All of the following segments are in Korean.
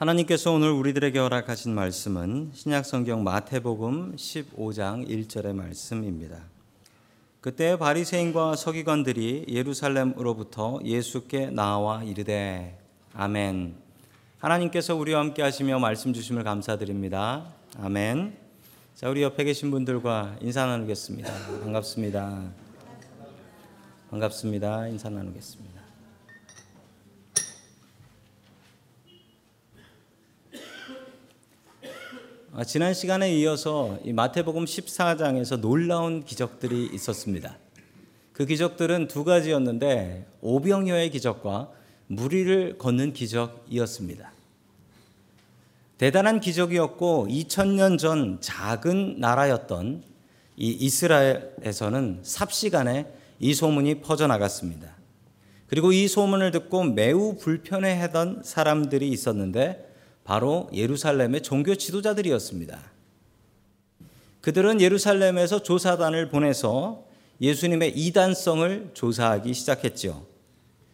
하나님께서 오늘 우리들에게 허락하신 말씀은 신약 성경 마태복음 15장 1절의 말씀입니다. 그때 바리새인과 서기관들이 예루살렘으로부터 예수께 나와 이르되 아멘. 하나님께서 우리와 함께 하시며 말씀 주심을 감사드립니다. 아멘. 자, 우리 옆에 계신 분들과 인사 나누겠습니다. 반갑습니다. 반갑습니다. 인사 나누겠습니다. 지난 시간에 이어서 마태복음 14장에서 놀라운 기적들이 있었습니다. 그 기적들은 두 가지였는데 오병이어의 기적과 무리를 걷는 기적이었습니다. 대단한 기적이었고 2000년 전 작은 나라였던 이 이스라엘에서는 삽시간에 이 소문이 퍼져나갔습니다. 그리고 이 소문을 듣고 매우 불편해하던 사람들이 있었는데 바로 예루살렘의 종교 지도자들이었습니다. 그들은 예루살렘에서 조사단을 보내서 예수님의 이단성을 조사하기 시작했죠.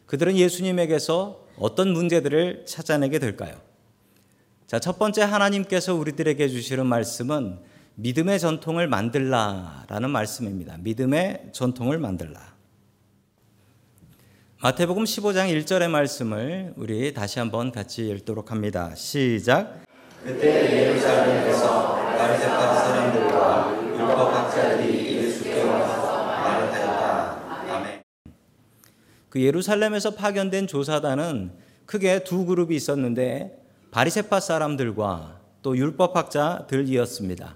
그들은 예수님에게서 어떤 문제들을 찾아내게 될까요? 자, 첫 번째 하나님께서 우리들에게 주시는 말씀은 믿음의 전통을 만들라라는 말씀입니다. 믿음의 전통을 만들라. 마태복음 15장 1절의 말씀을 우리 다시 한번 같이 읽도록 합니다. 시작. 그때 예루살렘에서 바리새파 사람들과 율법 학자들이 예수께 와서 말을 하였다. 아멘. 그 예루살렘에서 파견된 조사단은 크게 두 그룹이 있었는데 바리새파 사람들과 또 율법 학자들이었습니다.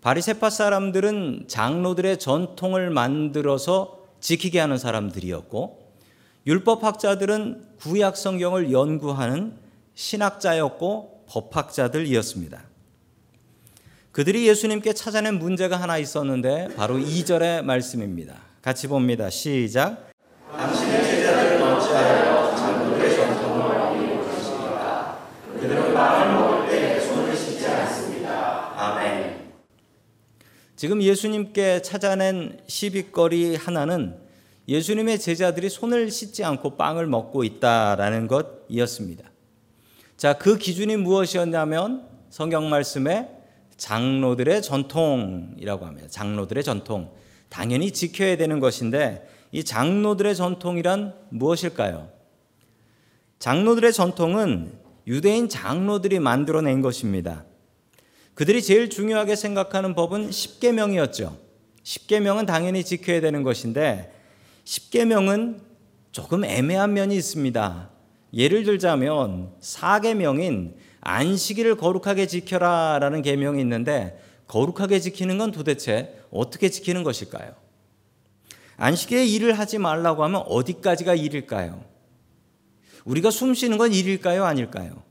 바리새파 사람들은 장로들의 전통을 만들어서 지키게 하는 사람들이었고 율법학자들은 구약 성경을 연구하는 신학자였고 법학자들이었습니다. 그들이 예수님께 찾아낸 문제가 하나 있었는데 바로 2절의 말씀입니다. 같이 봅니다. 시작. 당신의 제자들을 어찌하여 장로의 전통을 어기는 것입니까? 그들은 빵을 먹을 때 손을 씻지 않습니다. 아멘. 지금 예수님께 찾아낸 시비거리 하나는 예수님의 제자들이 손을 씻지 않고 빵을 먹고 있다라는 것이었습니다. 자, 그 기준이 무엇이었냐면 성경 말씀에 장로들의 전통이라고 합니다. 장로들의 전통. 당연히 지켜야 되는 것인데 이 장로들의 전통이란 무엇일까요? 장로들의 전통은 유대인 장로들이 만들어낸 것입니다. 그들이 제일 중요하게 생각하는 법은 십계명이었죠. 십계명은 당연히 지켜야 되는 것인데 십계명은 조금 애매한 면이 있습니다. 예를 들자면 사계명인 안식일을 거룩하게 지켜라라는 계명이 있는데 거룩하게 지키는 건 도대체 어떻게 지키는 것일까요? 안식일에 일을 하지 말라고 하면 어디까지가 일일까요? 우리가 숨 쉬는 건 일일까요? 아닐까요?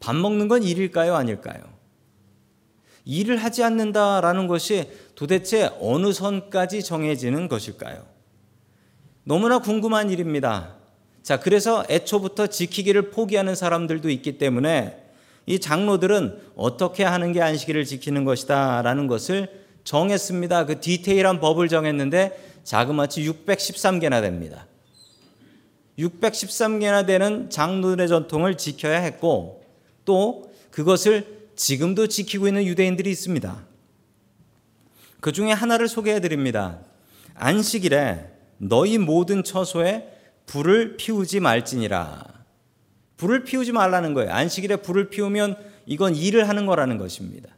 밥 먹는 건 일일까요? 아닐까요? 일을 하지 않는다라는 것이 도대체 어느 선까지 정해지는 것일까요? 너무나 궁금한 일입니다. 자, 그래서 애초부터 지키기를 포기하는 사람들도 있기 때문에 이 장로들은 어떻게 하는 게 안식일을 지키는 것이다 라는 것을 정했습니다. 그 디테일한 법을 정했는데 자그마치 613개나 됩니다. 613개나 되는 장로들의 전통을 지켜야 했고 또 그것을 지금도 지키고 있는 유대인들이 있습니다. 그 중에 하나를 소개해 드립니다. 안식일에 너희 모든 처소에 불을 피우지 말지니라. 불을 피우지 말라는 거예요. 안식일에 불을 피우면 이건 일을 하는 거라는 것입니다.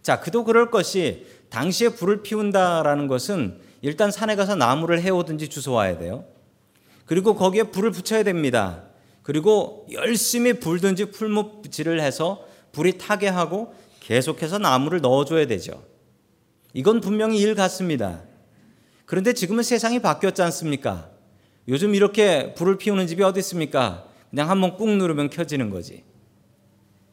자, 그도 그럴 것이 당시에 불을 피운다라는 것은 일단 산에 가서 나무를 해오든지 주워와야 돼요. 그리고 거기에 불을 붙여야 됩니다. 그리고 열심히 불든지 풀무질을 해서 불이 타게 하고 계속해서 나무를 넣어줘야 되죠. 이건 분명히 일 같습니다. 그런데 지금은 세상이 바뀌었지 않습니까? 요즘 이렇게 불을 피우는 집이 어디 있습니까? 그냥 한번 꾹 누르면 켜지는 거지.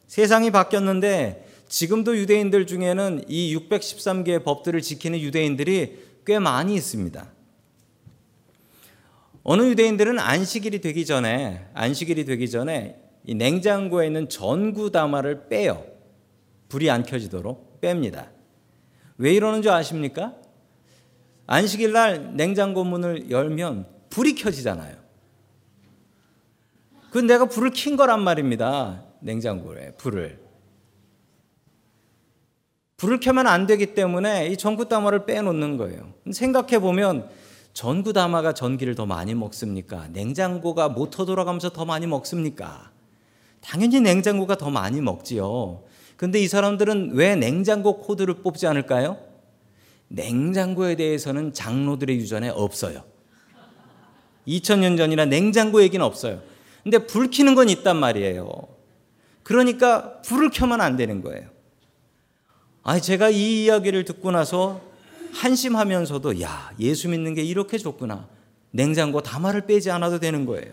세상이 바뀌었는데 지금도 유대인들 중에는 이 613개의 법들을 지키는 유대인들이 꽤 많이 있습니다. 어느 유대인들은 안식일이 되기 전에 안식일이 되기 전에 이 냉장고에 있는 전구 다마를 빼요. 불이 안 켜지도록 뺍니다. 왜 이러는 줄 아십니까? 안식일 날 냉장고 문을 열면 불이 켜지잖아요. 그 내가 불을 킨 거란 말입니다. 냉장고에 불을. 불을 켜면 안 되기 때문에 이 전구 다마를 빼놓는 거예요. 생각해 보면 전구 다마가 전기를 더 많이 먹습니까? 냉장고가 모터 돌아가면서 더 많이 먹습니까? 당연히 냉장고가 더 많이 먹지요. 근데 이 사람들은 왜 냉장고 코드를 뽑지 않을까요? 냉장고에 대해서는 장로들의 유전에 없어요. 2000년 전이나 냉장고 얘기는 없어요. 근데 불 켜는 건 있단 말이에요. 그러니까 불을 켜면 안 되는 거예요. 아니, 제가 이 이야기를 듣고 나서 한심하면서도 야, 예수 믿는 게 이렇게 좋구나. 냉장고 다마를 빼지 않아도 되는 거예요.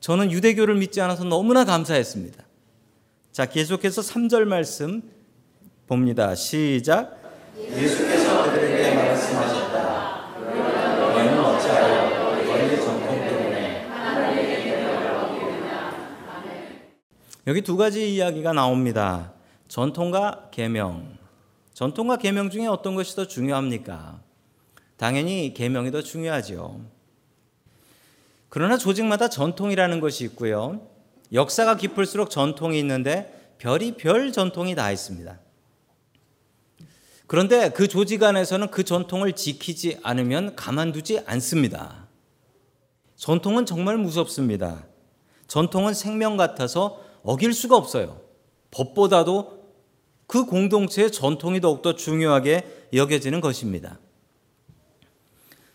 저는 유대교를 믿지 않아서 너무나 감사했습니다. 자, 계속해서 3절 말씀 봅니다. 시작. 예수께서 그들에게 말씀하셨다. 너희는 어찌하여 너희의 전통 때문에 여기 두 가지 이야기가 나옵니다. 전통과 계명. 전통과 계명 중에 어떤 것이 더 중요합니까? 당연히 계명이 더 중요하지요. 그러나 조직마다 전통이라는 것이 있고요. 역사가 깊을수록 전통이 있는데 별이 별 전통이 다 있습니다. 그런데 그 조직 안에서는 그 전통을 지키지 않으면 가만두지 않습니다. 전통은 정말 무섭습니다. 전통은 생명 같아서 어길 수가 없어요. 법보다도 그 공동체의 전통이 더욱더 중요하게 여겨지는 것입니다.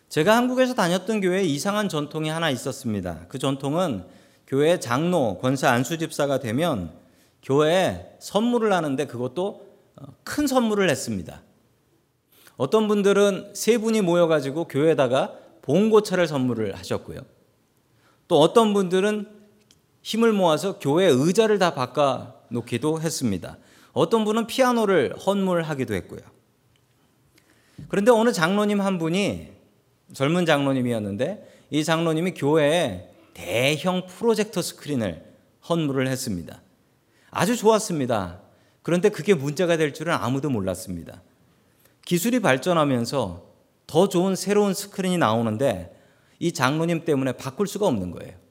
제가 한국에서 다녔던 교회에 이상한 전통이 하나 있었습니다. 그 전통은 교회 장로, 권사, 안수집사가 되면 교회에 선물을 하는데 그것도 어, 큰 선물을 했습니다. 어떤 분들은 세 분이 모여가지고 교회에다가 봉고차를 선물을 하셨고요. 또 어떤 분들은 힘을 모아서 교회 의자를 다 바꿔 놓기도 했습니다. 어떤 분은 피아노를 헌물하기도 했고요. 그런데 어느 장로님 한 분이 젊은 장로님이었는데 이 장로님이 교회에 대형 프로젝터 스크린을 헌물을 했습니다. 아주 좋았습니다. 그런데 그게 문제가 될 줄은 아무도 몰랐습니다. 기술이 발전하면서 더 좋은 새로운 스크린이 나오는데 이 장로님 때문에 바꿀 수가 없는 거예요.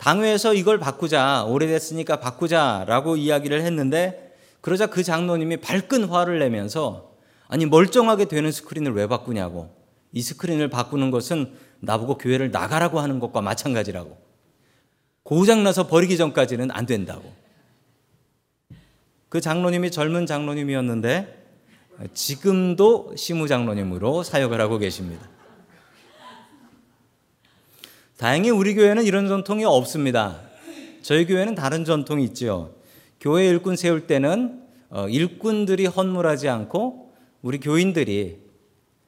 당회에서 이걸 바꾸자, 오래됐으니까 바꾸자라고 이야기를 했는데 그러자 그 장로님이 발끈 화를 내면서 아니 멀쩡하게 되는 스크린을 왜 바꾸냐고 이 스크린을 바꾸는 것은 나보고 교회를 나가라고 하는 것과 마찬가지라고. 고장나서 버리기 전까지는 안 된다고. 그 장로님이 젊은 장로님이었는데 지금도 시무 장로님으로 사역을 하고 계십니다. 다행히 우리 교회는 이런 전통이 없습니다. 저희 교회는 다른 전통이 있죠. 교회 일꾼 세울 때는 어, 일꾼들이 헌물하지 않고 우리 교인들이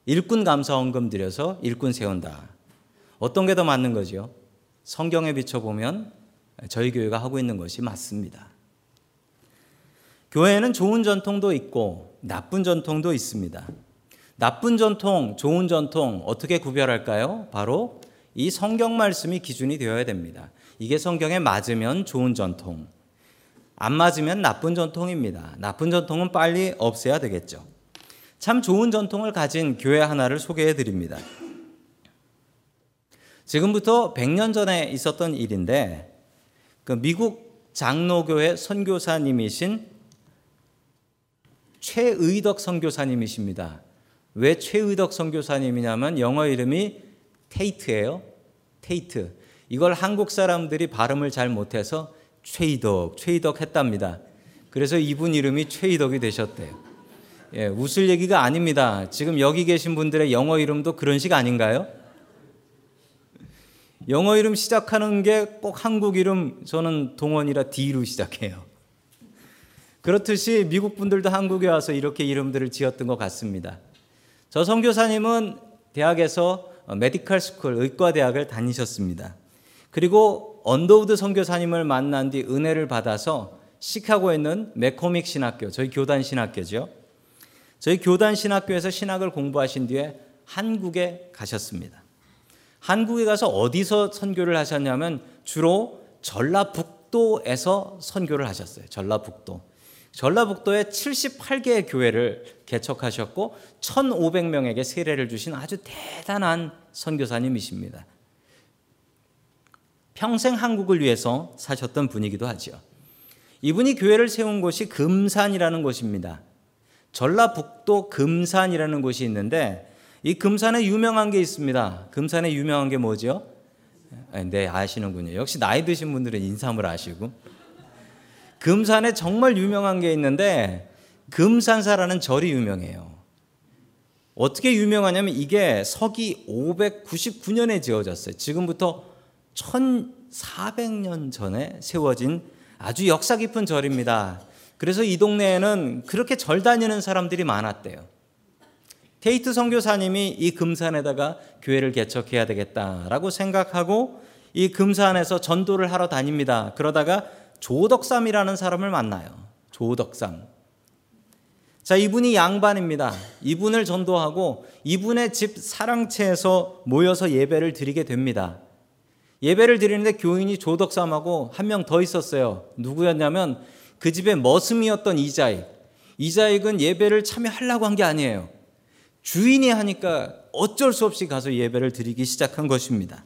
일꾼 감사 헌금 들여서 일꾼 세운다. 어떤 게 더 맞는 거죠? 성경에 비춰보면 저희 교회가 하고 있는 것이 맞습니다. 교회에는 좋은 전통도 있고 나쁜 전통도 있습니다. 나쁜 전통, 좋은 전통 어떻게 구별할까요? 바로 이 성경 말씀이 기준이 되어야 됩니다. 이게 성경에 맞으면 좋은 전통, 안 맞으면 나쁜 전통입니다. 나쁜 전통은 빨리 없애야 되겠죠. 참 좋은 전통을 가진 교회 하나를 소개해 드립니다. 지금부터 100년 전에 있었던 일인데 그 미국 장로교회 선교사님이신 최의덕 선교사님이십니다. 왜 최의덕 선교사님이냐면 영어 이름이 테이트예요. 테이트. 이걸 한국 사람들이 발음을 잘 못해서 최의덕, 최의덕 했답니다. 그래서 이분 이름이 최의덕이 되셨대요. 예, 웃을 얘기가 아닙니다. 지금 여기 계신 분들의 영어 이름도 그런 식 아닌가요? 영어 이름 시작하는 게 꼭 한국 이름 저는 동원이라 D로 시작해요. 그렇듯이 미국 분들도 한국에 와서 이렇게 이름들을 지었던 것 같습니다. 저 선교사님은 대학에서 medical school 의과대학을 다니셨습니다. 그리고 언더우드 선교사님을 만난 뒤 은혜를 받아서 시카고에 있는 맥코믹 신학교, 저희 교단 신학교죠. 저희 교단 신학교에서 신학을 공부하신 뒤에 한국에 가셨습니다. 한국에 가서 어디서 선교를 하셨냐면 주로 전라북도에서 선교를 하셨어요. 전라북도. 전라북도에 78개의 교회를 개척하셨고 1,500명에게 세례를 주신 아주 대단한 선교사님이십니다. 평생 한국을 위해서 사셨던 분이기도 하죠. 이분이 교회를 세운 곳이 금산이라는 곳입니다. 전라북도 금산이라는 곳이 있는데 이 금산에 유명한 게 있습니다. 금산에 유명한 게 뭐죠? 네, 아시는군요. 역시 나이 드신 분들은 인삼을 아시고. 금산에 정말 유명한 게 있는데 금산사라는 절이 유명해요. 어떻게 유명하냐면 이게 서기 599년에 지어졌어요. 지금부터 1400년 전에 세워진 아주 역사 깊은 절입니다. 그래서 이 동네에는 그렇게 절 다니는 사람들이 많았대요. 테이트 선교사님이 이 금산에다가 교회를 개척해야 되겠다라고 생각하고 이 금산에서 전도를 하러 다닙니다. 그러다가 조덕삼이라는 사람을 만나요. 조덕삼. 자, 이분이 양반입니다. 이분을 전도하고 이분의 집 사랑채에서 모여서 예배를 드리게 됩니다. 예배를 드리는데 교인이 조덕삼하고 한 명 더 있었어요. 누구였냐면 그 집의 머슴이었던 이자익. 이자익은 예배를 참여하려고 한 게 아니에요. 주인이 하니까 어쩔 수 없이 가서 예배를 드리기 시작한 것입니다.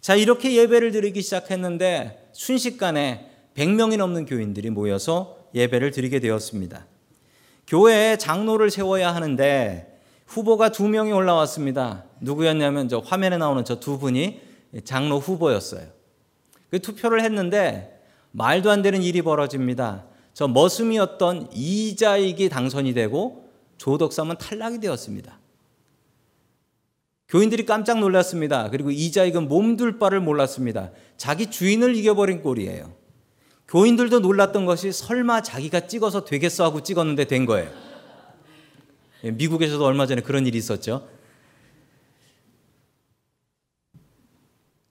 자, 이렇게 예배를 드리기 시작했는데 순식간에 100명이 넘는 교인들이 모여서 예배를 드리게 되었습니다. 교회에 장로를 세워야 하는데 후보가 두 명이 올라왔습니다. 누구였냐면 저 화면에 나오는 저 두 분이 장로 후보였어요. 그 투표를 했는데 말도 안 되는 일이 벌어집니다. 저 머슴이었던 이자익이 당선이 되고 조덕삼은 탈락이 되었습니다. 교인들이 깜짝 놀랐습니다. 그리고 이자익은 몸둘 바를 몰랐습니다. 자기 주인을 이겨버린 꼴이에요. 교인들도 놀랐던 것이 설마 자기가 찍어서 되겠어 하고 찍었는데 된 거예요. 예, 미국에서도 얼마 전에 그런 일이 있었죠.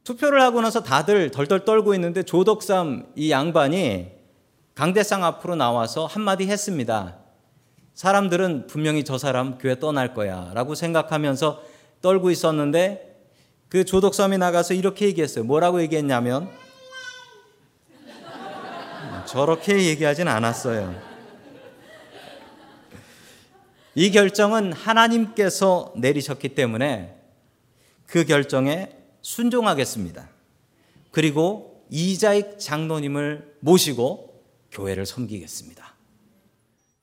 투표를 하고 나서 다들 덜덜 떨고 있는데 조덕삼 이 양반이 강대상 앞으로 나와서 한마디 했습니다. 사람들은 분명히 저 사람 교회 떠날 거야 라고 생각하면서 떨고 있었는데 그 조덕삼이 나가서 이렇게 얘기했어요. 뭐라고 얘기했냐면 저렇게 얘기하진 않았어요. 이 결정은 하나님께서 내리셨기 때문에 그 결정에 순종하겠습니다. 그리고 이자익 장로님을 모시고 교회를 섬기겠습니다.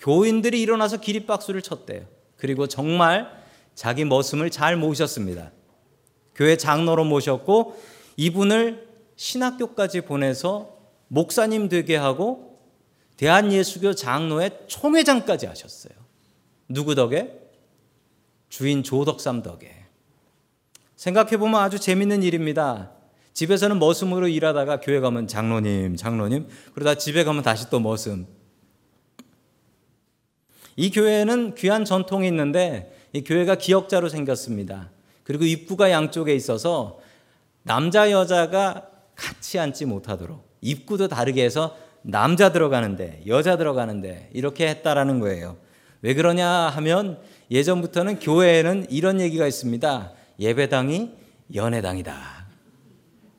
교인들이 일어나서 기립박수를 쳤대요. 그리고 정말 자기 머슴을 잘 모셨습니다. 교회 장로로 모셨고 이분을 신학교까지 보내서 목사님 되게 하고 대한예수교 장로의 총회장까지 하셨어요. 누구 덕에? 주인 조덕삼 덕에. 생각해보면 아주 재밌는 일입니다. 집에서는 머슴으로 일하다가 교회 가면 장로님, 장로님, 그러다 집에 가면 다시 또 머슴. 이 교회는 귀한 전통이 있는데 이 교회가 기역자로 생겼습니다. 그리고 입구가 양쪽에 있어서 남자 여자가 같이 앉지 못하도록 입구도 다르게 해서 남자 들어가는데 여자 들어가는데 이렇게 했다라는 거예요. 왜 그러냐 하면 예전부터는 교회에는 이런 얘기가 있습니다. 예배당이 연애당이다.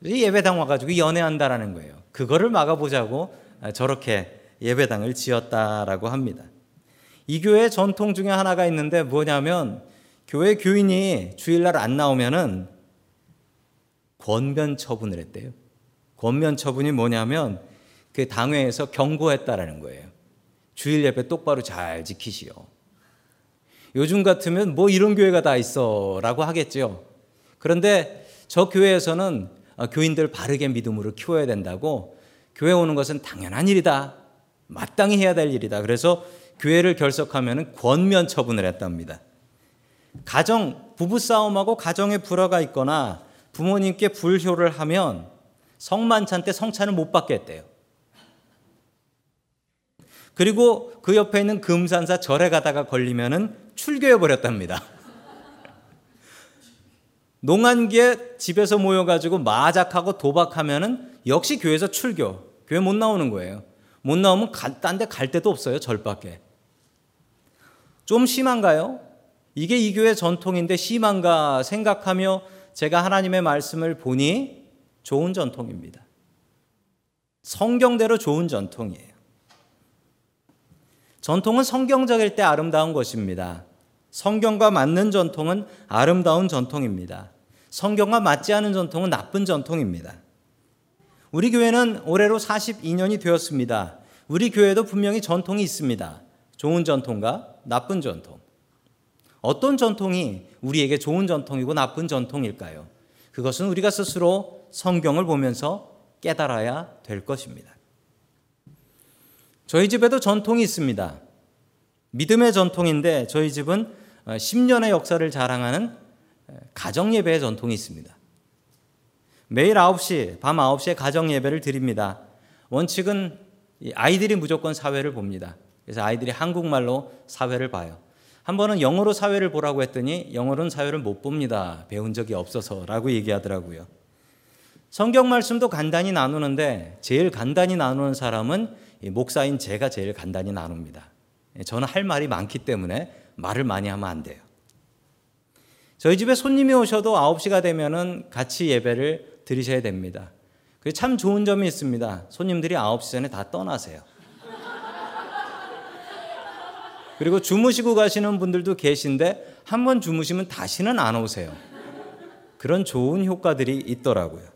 예배당 와가지고 연애한다라는 거예요. 그거를 막아보자고 저렇게 예배당을 지었다라고 합니다. 이 교회 전통 중에 하나가 있는데 뭐냐면 교회 교인이 주일날 안 나오면은 권면 처분을 했대요. 권면 처분이 뭐냐면 그 당회에서 경고했다라는 거예요. 주일 예배 똑바로 잘 지키시오. 요즘 같으면 뭐 이런 교회가 다 있어라고 하겠죠. 그런데 저 교회에서는 교인들 바르게 믿음으로 키워야 된다고 교회 오는 것은 당연한 일이다. 마땅히 해야 될 일이다. 그래서 교회를 결석하면 권면 처분을 했답니다. 가정, 부부 싸움하고 가정에 불화가 있거나 부모님께 불효를 하면 성만찬 때 성찬을 못 받게 했대요. 그리고 그 옆에 있는 금산사 절에 가다가 걸리면은 출교해 버렸답니다. 농한기에 집에서 모여가지고 마작하고 도박하면은 역시 교회에서 출교, 교회 못 나오는 거예요. 못 나오면 딴 데 갈 데도 없어요, 절밖에. 좀 심한가요? 이게 이 교회 전통인데 심한가 생각하며 제가 하나님의 말씀을 보니 좋은 전통입니다. 성경대로 좋은 전통이에요. 전통은 성경적일 때 아름다운 것입니다. 성경과 맞는 전통은 아름다운 전통입니다. 성경과 맞지 않은 전통은 나쁜 전통입니다. 우리 교회는 올해로 42년이 되었습니다. 우리 교회도 분명히 전통이 있습니다. 좋은 전통과 나쁜 전통. 어떤 전통이 우리에게 좋은 전통이고 나쁜 전통일까요? 그것은 우리가 스스로 성경을 보면서 깨달아야 될 것입니다. 저희 집에도 전통이 있습니다. 믿음의 전통인데 저희 집은 10년의 역사를 자랑하는 가정예배의 전통이 있습니다. 매일 9시, 밤 9시에 가정예배를 드립니다. 원칙은 아이들이 무조건 사회를 봅니다. 그래서 아이들이 한국말로 사회를 봐요. 한 번은 영어로 사회를 보라고 했더니 영어로는 사회를 못 봅니다. 배운 적이 없어서라고 얘기하더라고요. 성경 말씀도 간단히 나누는데 제일 간단히 나누는 사람은 목사인 제가 제일 간단히 나눕니다. 저는 할 말이 많기 때문에 말을 많이 하면 안 돼요. 저희 집에 손님이 오셔도 9시가 되면은 같이 예배를 드리셔야 됩니다. 그게 참 좋은 점이 있습니다. 손님들이 9시 전에 다 떠나세요. 그리고 주무시고 가시는 분들도 계신데 한 번 주무시면 다시는 안 오세요. 그런 좋은 효과들이 있더라고요.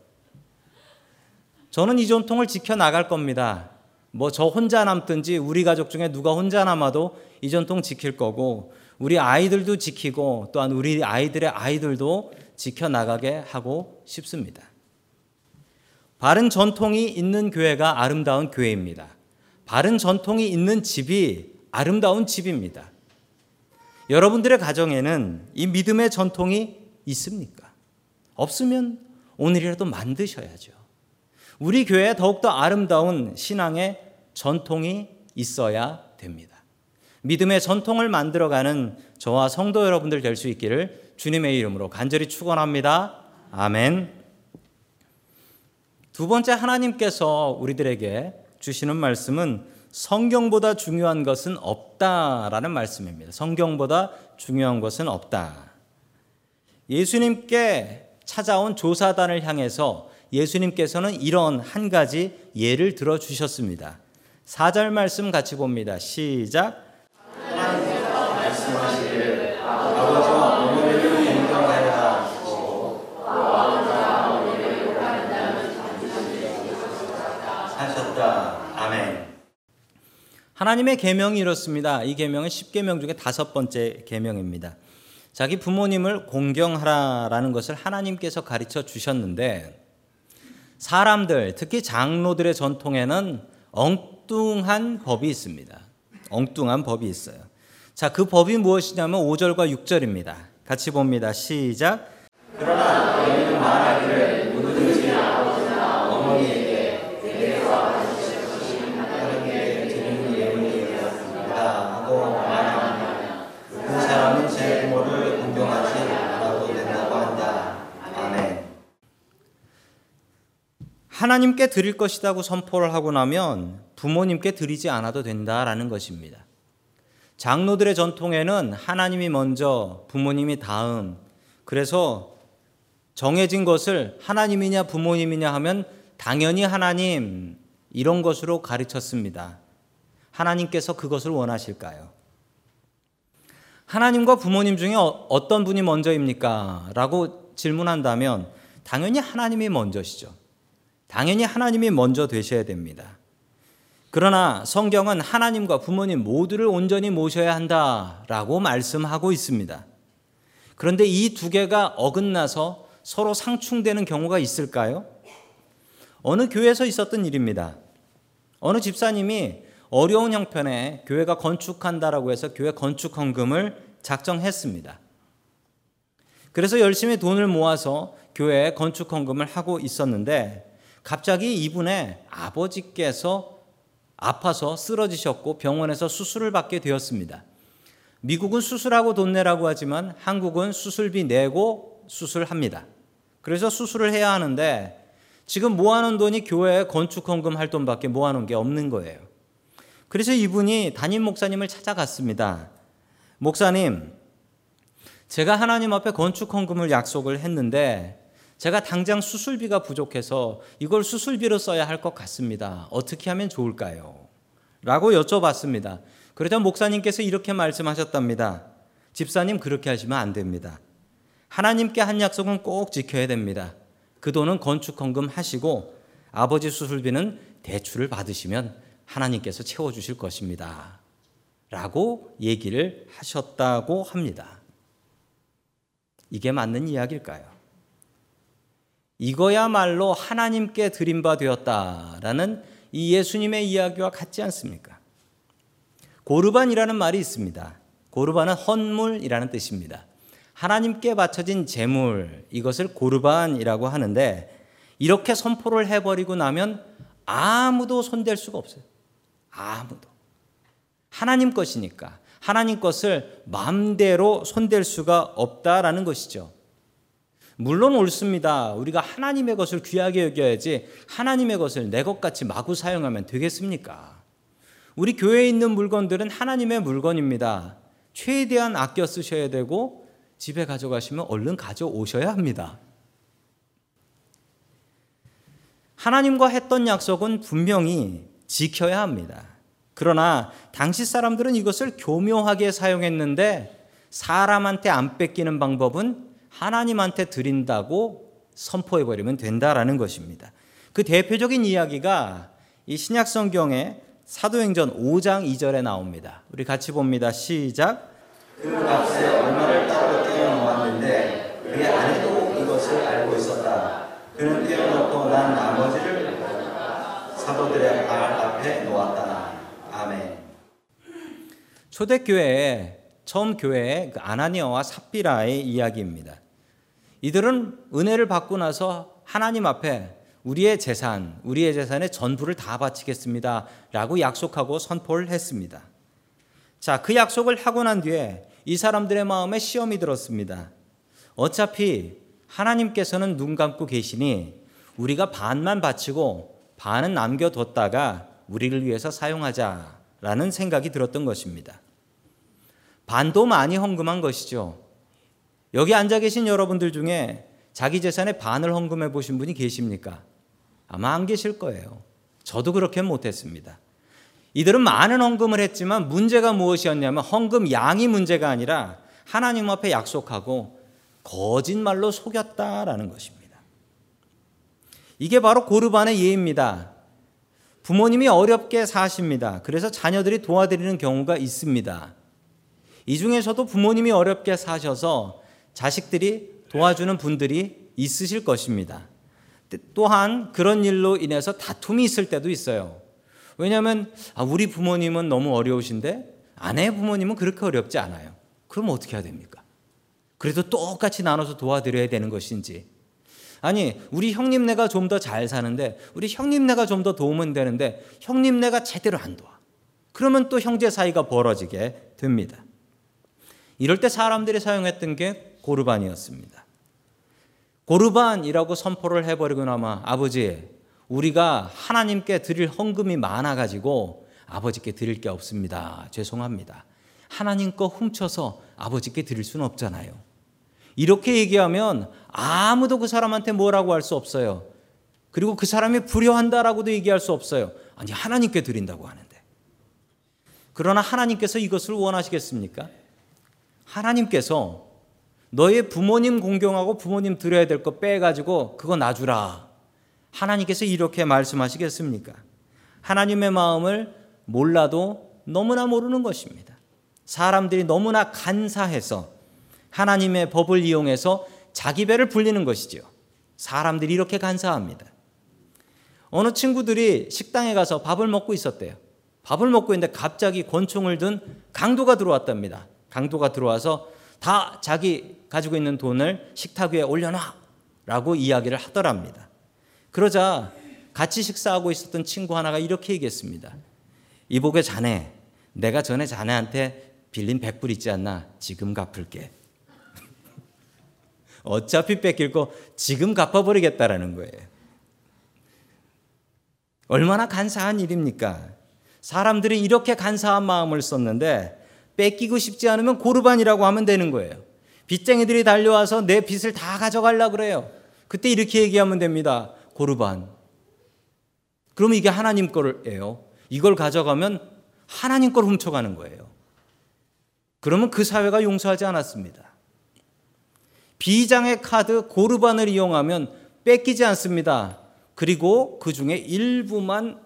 저는 이 전통을 지켜나갈 겁니다. 뭐 저 혼자 남든지 우리 가족 중에 누가 혼자 남아도 이 전통 지킬 거고 우리 아이들도 지키고 또한 우리 아이들의 아이들도 지켜나가게 하고 싶습니다. 바른 전통이 있는 교회가 아름다운 교회입니다. 바른 전통이 있는 집이 아름다운 집입니다. 여러분들의 가정에는 이 믿음의 전통이 있습니까? 없으면 오늘이라도 만드셔야죠. 우리 교회에 더욱더 아름다운 신앙의 전통이 있어야 됩니다. 믿음의 전통을 만들어가는 저와 성도 여러분들 될 수 있기를 주님의 이름으로 간절히 축원합니다. 아멘. 두 번째 하나님께서 우리들에게 주시는 말씀은 성경보다 중요한 것은 없다라는 말씀입니다. 성경보다 중요한 것은 없다. 예수님께 찾아온 조사단을 향해서 예수님께서는 이런 한 가지 예를 들어 주셨습니다. 4절 말씀 같이 봅니다. 시작. 하나님의 계명이 이렇습니다. 이 계명은 10계명 중에 다섯 번째 계명입니다. 자기 부모님을 공경하라라는 것을 하나님께서 가르쳐 주셨는데 사람들, 특히 장로들의 전통에는 엉뚱한 법이 있습니다. 엉뚱한 법이 있어요. 자, 그 법이 무엇이냐면 5절과 6절입니다. 같이 봅니다. 시작. 그러나 너희는 말하기를 하나님께 드릴 것이라고 선포를 하고 나면 부모님께 드리지 않아도 된다라는 것입니다. 장로들의 전통에는 하나님이 먼저, 부모님이 다음. 그래서 정해진 것을 하나님이냐 부모님이냐 하면 당연히 하나님 이런 것으로 가르쳤습니다. 하나님께서 그것을 원하실까요? 하나님과 부모님 중에 어, 어떤 분이 먼저입니까? 라고 질문한다면 당연히 하나님이 먼저시죠. 당연히 하나님이 먼저 되셔야 됩니다. 그러나 성경은 하나님과 부모님 모두를 온전히 모셔야 한다라고 말씀하고 있습니다. 그런데 이 두 개가 어긋나서 서로 상충되는 경우가 있을까요? 어느 교회에서 있었던 일입니다. 어느 집사님이 어려운 형편에 교회가 건축한다라고 해서 교회 건축 헌금을 작정했습니다. 그래서 열심히 돈을 모아서 교회에 건축 헌금을 하고 있었는데 갑자기 이분의 아버지께서 아파서 쓰러지셨고 병원에서 수술을 받게 되었습니다. 미국은 수술하고 돈 내라고 하지만 한국은 수술비 내고 수술합니다. 그래서 수술을 해야 하는데 지금 모아놓은 돈이 교회에 건축헌금 할 돈밖에 모아놓은 게 없는 거예요. 그래서 이분이 담임 목사님을 찾아갔습니다. 목사님, 제가 하나님 앞에 건축헌금을 약속을 했는데 제가 당장 수술비가 부족해서 이걸 수술비로 써야 할 것 같습니다. 어떻게 하면 좋을까요? 라고 여쭤봤습니다. 그러자 목사님께서 이렇게 말씀하셨답니다. 집사님 그렇게 하시면 안 됩니다. 하나님께 한 약속은 꼭 지켜야 됩니다. 그 돈은 건축 헌금 하시고 아버지 수술비는 대출을 받으시면 하나님께서 채워 주실 것입니다. 라고 얘기를 하셨다고 합니다. 이게 맞는 이야기일까요? 이거야말로 하나님께 드림 바 되었다라는 이 예수님의 이야기와 같지 않습니까? 고르반이라는 말이 있습니다. 고르반은 헌물이라는 뜻입니다. 하나님께 바쳐진 제물 이것을 고르반이라고 하는데 이렇게 선포를 해버리고 나면 아무도 손댈 수가 없어요. 아무도. 하나님 것이니까 하나님 것을 마음대로 손댈 수가 없다라는 것이죠. 물론 옳습니다. 우리가 하나님의 것을 귀하게 여겨야지 하나님의 것을 내 것 같이 마구 사용하면 되겠습니까? 우리 교회에 있는 물건들은 하나님의 물건입니다. 최대한 아껴 쓰셔야 되고 집에 가져가시면 얼른 가져오셔야 합니다. 하나님과 했던 약속은 분명히 지켜야 합니다. 그러나 당시 사람들은 이것을 교묘하게 사용했는데 사람한테 안 뺏기는 방법은 하나님한테 드린다고 선포해 버리면 된다라는 것입니다. 그 대표적인 이야기가 이 신약 성경의 사도행전 5장 2절에 나옵니다. 우리 같이 봅니다. 시작. 그 값에 얼마를 따로 떼어 놓았는데 그의 아내도 이것을 알고 있었다. 그는 떼어 놓고 난 나머지를 사도들의 발 앞에 놓았다. 아멘. 초대교회의 처음 교회의 그 아나니아와 삽비라의 이야기입니다. 이들은 은혜를 받고 나서 하나님 앞에 우리의 재산, 우리의 재산의 전부를 다 바치겠습니다. 라고 약속하고 선포를 했습니다. 자, 그 약속을 하고 난 뒤에 이 사람들의 마음에 시험이 들었습니다. 어차피 하나님께서는 눈 감고 계시니 우리가 반만 바치고 반은 남겨뒀다가 우리를 위해서 사용하자라는 생각이 들었던 것입니다. 반도 많이 헌금한 것이죠. 여기 앉아 계신 여러분들 중에 자기 재산의 반을 헌금해 보신 분이 계십니까? 아마 안 계실 거예요. 저도 그렇게 못했습니다. 이들은 많은 헌금을 했지만 문제가 무엇이었냐면 헌금 양이 문제가 아니라 하나님 앞에 약속하고 거짓말로 속였다라는 것입니다. 이게 바로 고르반의 예입니다. 부모님이 어렵게 사십니다. 그래서 자녀들이 도와드리는 경우가 있습니다. 이 중에서도 부모님이 어렵게 사셔서 자식들이 도와주는 분들이 있으실 것입니다. 또한 그런 일로 인해서 다툼이 있을 때도 있어요. 왜냐하면 아, 우리 부모님은 너무 어려우신데 아내 부모님은 그렇게 어렵지 않아요. 그럼 어떻게 해야 됩니까? 그래도 똑같이 나눠서 도와드려야 되는 것인지 아니, 우리 형님네가 좀 더 잘 사는데, 우리 형님네가 좀 더 도우면 되는데, 형님네가 제대로 안 도와. 그러면 또 형제 사이가 벌어지게 됩니다. 이럴 때 사람들이 사용했던 게 고르반이었습니다. 고르반이라고 선포를 해버리고 나마 아버지, 우리가 하나님께 드릴 헌금이 많아가지고 아버지께 드릴 게 없습니다. 죄송합니다. 하나님 거 훔쳐서 아버지께 드릴 수는 없잖아요. 이렇게 얘기하면 아무도 그 사람한테 뭐라고 할 수 없어요. 그리고 그 사람이 불효한다라고도 얘기할 수 없어요. 아니, 하나님께 드린다고 하는데. 그러나 하나님께서 이것을 원하시겠습니까? 하나님께서 너의 부모님 공경하고 부모님 드려야 될 거 빼가지고 그거 놔주라. 하나님께서 이렇게 말씀하시겠습니까? 하나님의 마음을 몰라도 너무나 모르는 것입니다. 사람들이 너무나 간사해서 하나님의 법을 이용해서 자기 배를 불리는 것이죠. 사람들이 이렇게 간사합니다. 어느 친구들이 식당에 가서 밥을 먹고 있었대요. 밥을 먹고 있는데 갑자기 권총을 든 강도가 들어왔답니다. 강도가 들어와서 다 자기 가지고 있는 돈을 식탁 위에 올려놔! 라고 이야기를 하더랍니다. 그러자 같이 식사하고 있었던 친구 하나가 이렇게 얘기했습니다. 이복의 자네, 내가 전에 자네한테 빌린 백불 있지 않나? 지금 갚을게. 어차피 뺏길 거 지금 갚아버리겠다라는 거예요. 얼마나 간사한 일입니까? 사람들이 이렇게 간사한 마음을 썼는데 뺏기고 싶지 않으면 고르반이라고 하면 되는 거예요. 빚쟁이들이 달려와서 내 빚을 다 가져가려 그래요. 그때 이렇게 얘기하면 됩니다. 고르반. 그러면 이게 하나님 거예요. 이걸 가져가면 하나님 걸 훔쳐가는 거예요. 그러면 그 사회가 용서하지 않았습니다. 비장의 카드 고르반을 이용하면 뺏기지 않습니다. 그리고 그 중에 일부만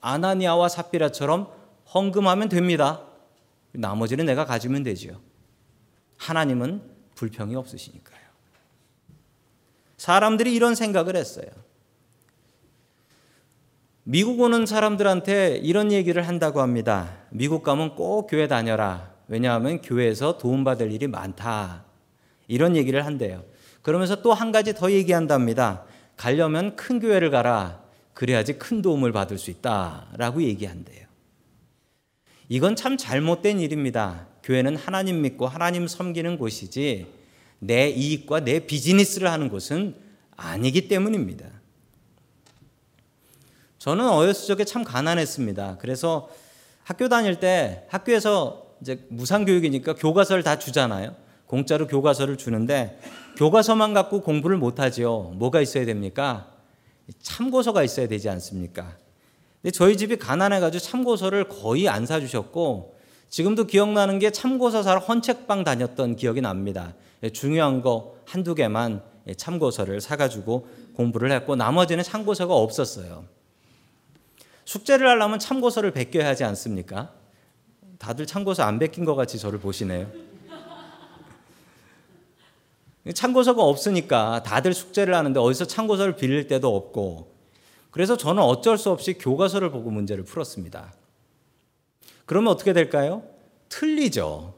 아나니아와 삽비라처럼 헌금하면 됩니다. 나머지는 내가 가지면 되지요. 하나님은 불평이 없으시니까요. 사람들이 이런 생각을 했어요. 미국 오는 사람들한테 이런 얘기를 한다고 합니다. 미국 가면 꼭 교회 다녀라. 왜냐하면 교회에서 도움받을 일이 많다. 이런 얘기를 한대요. 그러면서 또 한 가지 더 얘기한답니다. 가려면 큰 교회를 가라. 그래야지 큰 도움을 받을 수 있다. 라고 얘기한대요. 이건 참 잘못된 일입니다. 교회는 하나님 믿고 하나님 섬기는 곳이지 내 이익과 내 비즈니스를 하는 곳은 아니기 때문입니다. 저는 어렸을 적에 참 가난했습니다. 그래서 학교 다닐 때 학교에서 이제 무상교육이니까 교과서를 다 주잖아요. 공짜로 교과서를 주는데 교과서만 갖고 공부를 못하지요. 뭐가 있어야 됩니까? 참고서가 있어야 되지 않습니까? 근데 저희 집이 가난해가지고 참고서를 거의 안 사주셨고 지금도 기억나는 게 참고서 사러 헌책방 다녔던 기억이 납니다. 중요한 거 한두 개만 참고서를 사가지고 공부를 했고 나머지는 참고서가 없었어요. 숙제를 하려면 참고서를 베껴야 하지 않습니까? 다들 참고서 안 베낀 것 같이 저를 보시네요. 참고서가 없으니까 다들 숙제를 하는데 어디서 참고서를 빌릴 때도 없고 그래서 저는 어쩔 수 없이 교과서를 보고 문제를 풀었습니다. 그러면 어떻게 될까요? 틀리죠.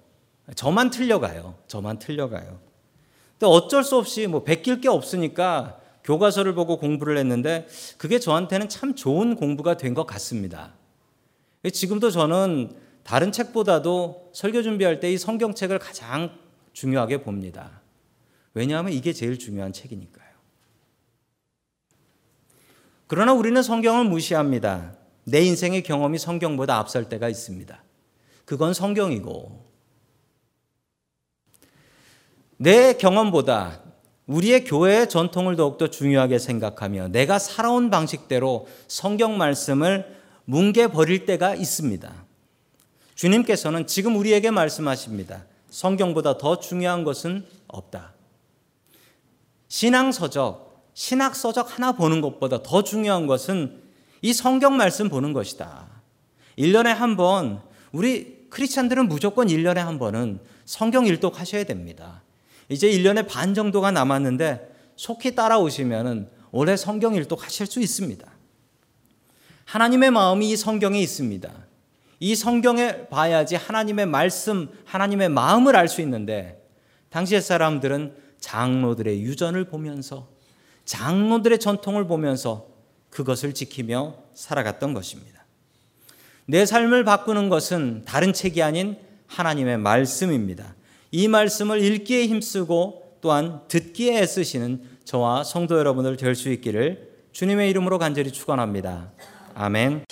저만 틀려가요. 저만 틀려가요. 근데 어쩔 수 없이 뭐 베낄 게 없으니까 교과서를 보고 공부를 했는데 그게 저한테는 참 좋은 공부가 된 것 같습니다. 지금도 저는 다른 책보다도 설교 준비할 때 이 성경책을 가장 중요하게 봅니다. 왜냐하면 이게 제일 중요한 책이니까요. 그러나 우리는 성경을 무시합니다. 내 인생의 경험이 성경보다 앞설 때가 있습니다. 그건 성경이고, 내 경험보다 우리의 교회의 전통을 더욱더 중요하게 생각하며 내가 살아온 방식대로 성경 말씀을 뭉개버릴 때가 있습니다. 주님께서는 지금 우리에게 말씀하십니다. 성경보다 더 중요한 것은 없다. 신앙서적, 신학 서적 하나 보는 것보다 더 중요한 것은 이 성경 말씀 보는 것이다. 1년에 한 번, 우리 크리스찬들은 무조건 1년에 한 번은 성경 일독 하셔야 됩니다. 이제 1년에 반 정도가 남았는데 속히 따라오시면 올해 성경 일독 하실 수 있습니다. 하나님의 마음이 이 성경에 있습니다. 이 성경에 봐야지 하나님의 말씀, 하나님의 마음을 알 수 있는데 당시의 사람들은 장로들의 유전을 보면서 장로들의 전통을 보면서 그것을 지키며 살아갔던 것입니다. 내 삶을 바꾸는 것은 다른 책이 아닌 하나님의 말씀입니다. 이 말씀을 읽기에 힘쓰고 또한 듣기에 애쓰시는 저와 성도 여러분들 될 수 있기를 주님의 이름으로 간절히 축원합니다. 아멘.